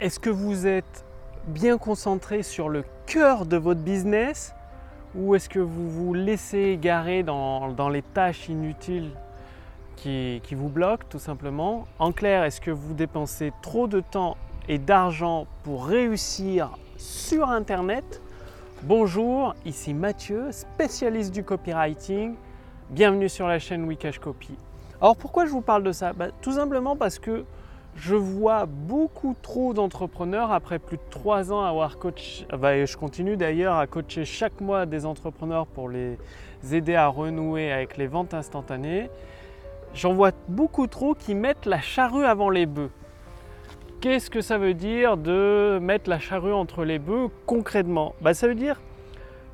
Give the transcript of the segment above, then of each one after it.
est-ce que vous êtes bien concentré sur le cœur de votre business ou est-ce que vous vous laissez égarer dans, les tâches inutiles qui, vous bloquent tout simplement? En clair, est-ce que vous dépensez trop de temps et d'argent pour réussir sur Internet? Bonjour, ici Mathieu, spécialiste du copywriting. Bienvenue sur la chaîne Wikash Copy. Alors pourquoi je vous parle de ça? Bah, Tout simplement parce que je vois beaucoup trop d'entrepreneurs après plus de trois ans à avoir coaché, bah, je continue d'ailleurs à coacher chaque mois des entrepreneurs pour les aider à renouer avec les ventes instantanées. J'en vois beaucoup trop qui mettent la charrue avant les bœufs. Qu'est-ce que ça veut dire de mettre la charrue entre les bœufs concrètement? Bah, Ça veut dire,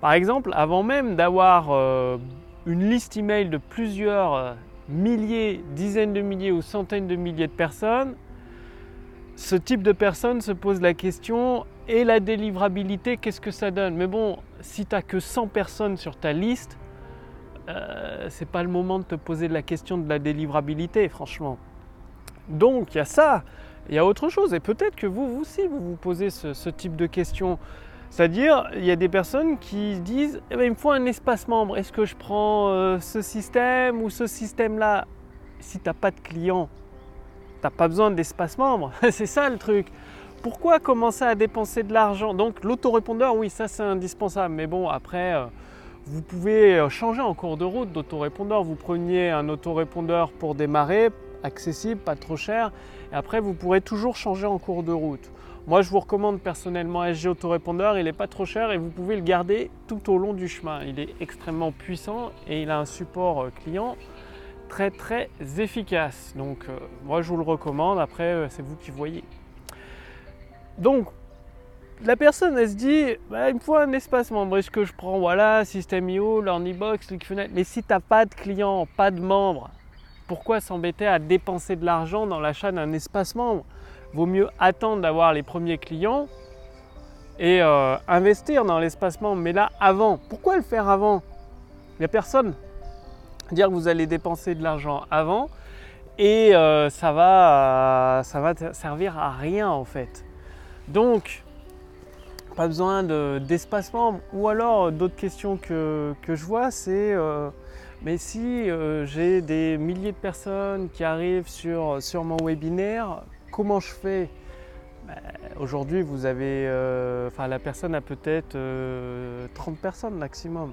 par exemple, avant même d'avoir euh, une liste email de plusieurs euh, milliers, dizaines de milliers ou centaines de milliers de personnes, ce type de personne se pose la question et la délivrabilité, qu'est-ce que ça donne? Mais bon, si tu n'as que 100 personnes sur ta liste, euh, c'est pas le moment de te poser la question de la délivrabilité, franchement. Donc il y a ça, il y a autre chose, et peut-être que vous, vous aussi, vous vous posez ce, type de questions. C'est-à-dire, il y a des personnes qui disent eh ben, il me faut un espace membre. Est-ce que je prends euh, ce système ou ce système-là? Si tu n'as pas de clients, T'as pas besoin d'espace membre, c'est ça le truc. Pourquoi commencer à dépenser de l'argent? Donc l'autorépondeur, oui, ça c'est indispensable. Mais bon, après, euh, vous pouvez euh, changer en cours de route d'autorépondeur. Vous preniez un autorépondeur pour démarrer, accessible, pas trop cher. Et après, vous pourrez toujours changer en cours de route. Moi, je vous recommande personnellement SG Autorépondeur. Il n'est pas trop cher et vous pouvez le garder tout au long du chemin. Il est extrêmement puissant et il a un support euh, client très très efficace. Donc euh, moi je vous le recommande, après euh, c'est vous qui voyez. Donc la personne elle se dit bah, il me faut un espace membre, est-ce que je prends voilà System.io, Learnybox, ClickFunnels, mais si tu n'as pas de clients, pas de membres, pourquoi s'embêter à dépenser de l'argent dans l'achat d'un espace membre? Vaut mieux attendre d'avoir les premiers clients et euh, investir dans l'espace membre, mais là avant. Pourquoi le faire avant? Il n'y a personne dire que vous allez dépenser de l'argent avant et euh, ça, va, ça va servir à rien en fait. Donc, pas besoin d'espacement. Ou alors, d'autres questions que, je vois, c'est euh, mais si euh, j'ai des milliers de personnes qui arrivent sur, sur mon webinaire, comment je fais? Ben, Aujourd'hui, vous avez, enfin, la personne a peut-être 30 personnes maximum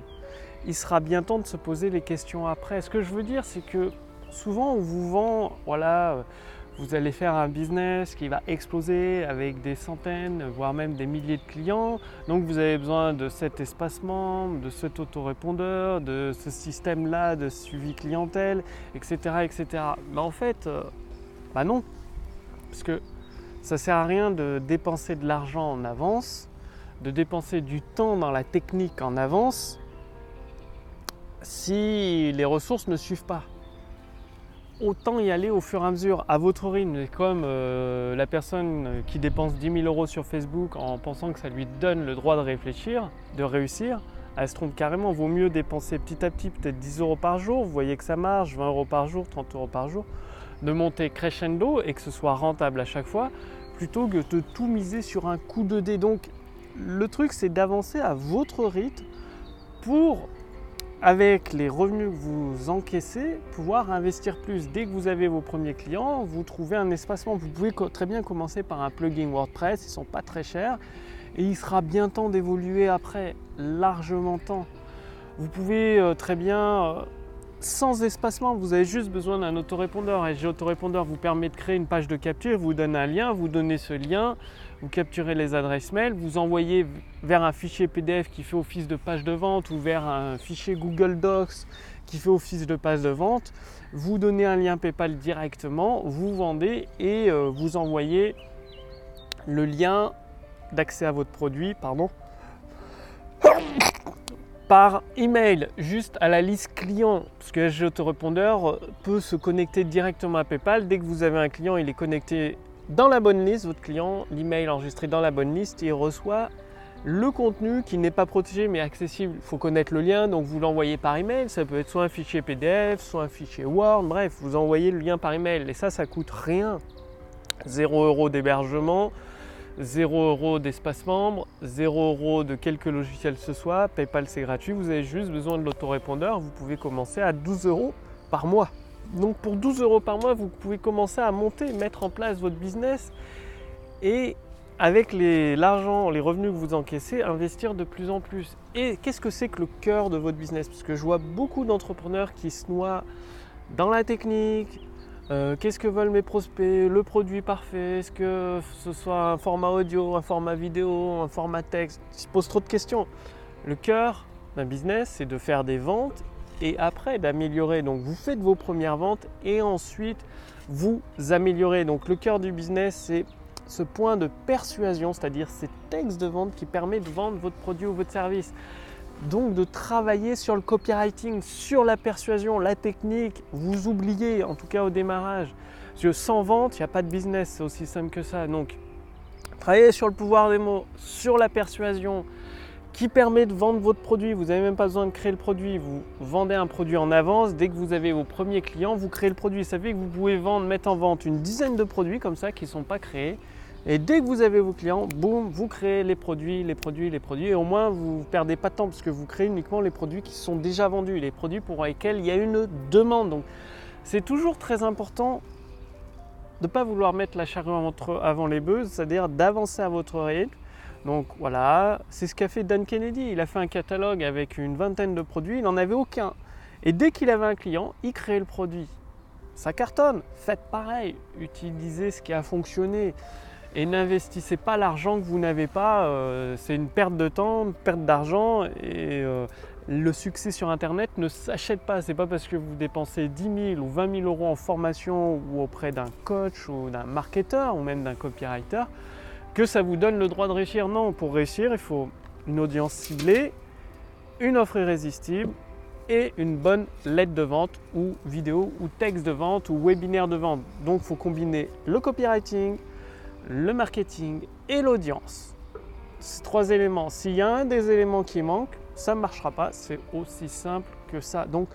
il sera bien temps de se poser les questions après. Ce que je veux dire, c'est que souvent on vous vend, voilà, vous allez faire un business qui va exploser avec des centaines, voire même des milliers de clients. Donc vous avez besoin de cet espacement, de cet autorépondeur, de ce système-là de suivi clientèle, etc. etc. Mais en fait, euh, bah non. Parce que ça ne sert à rien de dépenser de l'argent en avance, de dépenser du temps dans la technique en avance, si les ressources ne suivent pas. Autant y aller au fur et à mesure, à votre rythme, comme euh, la personne qui dépense 10 000 euros sur Facebook en pensant que ça lui donne le droit de réfléchir, de réussir, elle se trompe carrément. Vaut mieux dépenser petit à petit, peut-être 10 euros par jour, vous voyez que ça marche, 20 euros par jour, 30 euros par jour, de monter crescendo et que ce soit rentable à chaque fois, plutôt que de tout miser sur un coup de dé. Donc le truc, c'est d'avancer à votre rythme pour avec les revenus que vous encaissez, pouvoir investir plus. Dès que vous avez vos premiers clients, vous trouvez un espacement. Vous pouvez très bien commencer par un plugin WordPress, ils ne sont pas très chers et il sera bien temps d'évoluer après, largement temps. Vous pouvez euh, très bien, euh, sans espacement, vous avez juste besoin d'un autorépondeur. Et autorépondeur vous permet de créer une page de capture, vous donne un lien, vous donnez ce lien, vous capturez les adresses mail, vous envoyez vers un fichier PDF qui fait office de page de vente ou vers un fichier Google Docs qui fait office de page de vente, vous donnez un lien PayPal directement, vous vendez et euh, vous envoyez le lien d'accès à votre produit, pardon, par email, juste à la liste client, parce que SG Autorépondeur peut se connecter directement à PayPal. Dès que vous avez un client, il est connecté dans la bonne liste, votre client, l'email enregistré dans la bonne liste, il reçoit le contenu qui n'est pas protégé mais accessible. Il faut connaître le lien, donc vous l'envoyez par email. Ça peut être soit un fichier PDF, soit un fichier Word, bref, vous envoyez le lien par email. Et ça, ça coûte rien. 0 euros d'hébergement, 0 euros d'espace membre, 0 euros de quelques logiciels ce soit. PayPal c'est gratuit, vous avez juste besoin de l'autorépondeur. Vous pouvez commencer à 12 euros par mois. Donc pour 12 euros par mois, vous pouvez commencer à monter, mettre en place votre business et avec l'argent, les, revenus que vous encaissez, investir de plus en plus. Et qu'est-ce que c'est que le cœur de votre business? Parce que je vois beaucoup d'entrepreneurs qui se noient dans la technique. Euh, qu'est-ce que veulent mes prospects? Le produit parfait Est-ce que ce soit un format audio, un format vidéo, un format texte? Ils se posent trop de questions. Le cœur d'un business, c'est de faire des ventes et après d'améliorer. Donc vous faites vos premières ventes et ensuite vous améliorez. Donc le cœur du business, c'est ce point de persuasion, c'est-à-dire ces textes de vente qui permet de vendre votre produit ou votre service. Donc de travailler sur le copywriting, sur la persuasion, la technique, vous oubliez en tout cas au démarrage. Que sans vente, il n'y a pas de business, c'est aussi simple que ça. Donc travaillez sur le pouvoir des mots, sur la persuasion, qui permet de vendre votre produit. Vous n'avez même pas besoin de créer le produit. Vous vendez un produit en avance. Dès que vous avez vos premiers clients, vous créez le produit. Ça fait que vous pouvez vendre, mettre en vente une dizaine de produits comme ça qui ne sont pas créés. Et dès que vous avez vos clients, boum, vous créez les produits, les produits, les produits. Et au moins, vous ne perdez pas de temps parce que vous créez uniquement les produits qui sont déjà vendus, les produits pour lesquels il y a une demande. Donc, c'est toujours très important de ne pas vouloir mettre la charrue avant les bœufs, c'est-à-dire d'avancer à votre rythme donc voilà, c'est ce qu'a fait Dan Kennedy. Il a fait un catalogue avec une vingtaine de produits, il n'en avait aucun. Et dès qu'il avait un client, il créait le produit. Ça cartonne, faites pareil, utilisez ce qui a fonctionné et n'investissez pas l'argent que vous n'avez pas. Euh, c'est une perte de temps, une perte d'argent et euh, le succès sur Internet ne s'achète pas. C'est pas parce que vous dépensez 10 000 ou 20 000 euros en formation ou auprès d'un coach ou d'un marketeur ou même d'un copywriter que ça vous donne le droit de réussir. Non, pour réussir, il faut une audience ciblée, une offre irrésistible et une bonne lettre de vente ou vidéo ou texte de vente ou webinaire de vente. Donc il faut combiner le copywriting, le marketing et l'audience. Ces trois éléments, s'il y a un des éléments qui manque, ça ne marchera pas. C'est aussi simple que ça. Donc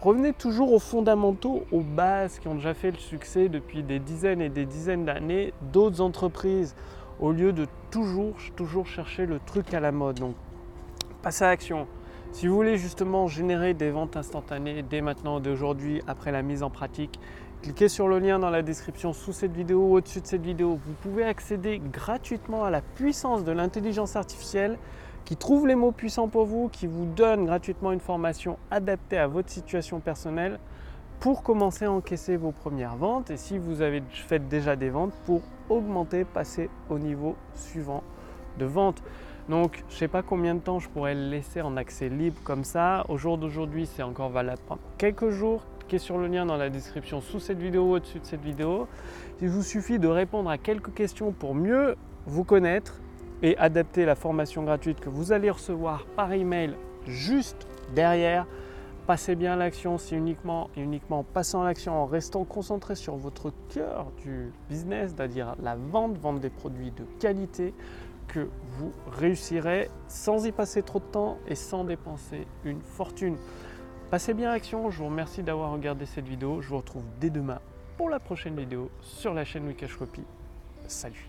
revenez toujours aux fondamentaux, aux bases qui ont déjà fait le succès depuis des dizaines et des dizaines d'années d'autres entreprises au lieu de toujours, toujours chercher le truc à la mode. Donc, passez à l'action. Si vous voulez justement générer des ventes instantanées dès maintenant, dès aujourd'hui, après la mise en pratique, cliquez sur le lien dans la description sous cette vidéo ou au-dessus de cette vidéo. Vous pouvez accéder gratuitement à la puissance de l'intelligence artificielle qui trouve les mots puissants pour vous, qui vous donne gratuitement une formation adaptée à votre situation personnelle pour commencer à encaisser vos premières ventes et si vous avez fait déjà des ventes pour augmenter, passer au niveau suivant de vente. Donc je ne sais pas combien de temps je pourrais le laisser en accès libre comme ça. Au jour d'aujourd'hui, c'est encore valable pendant quelques jours. Cliquez sur le lien dans la description sous cette vidéo ou au-dessus de cette vidéo. Il vous suffit de répondre à quelques questions pour mieux vous connaître et adapter la formation gratuite que vous allez recevoir par email juste derrière passez bien l'action, c'est uniquement uniquement en passant l'action, en restant concentré sur votre cœur du business, c'est-à-dire la vente, vendre des produits de qualité, que vous réussirez sans y passer trop de temps et sans dépenser une fortune. Passez bien à l'action, je vous remercie d'avoir regardé cette vidéo, je vous retrouve dès demain pour la prochaine vidéo sur la chaîne Wikash Copy. Salut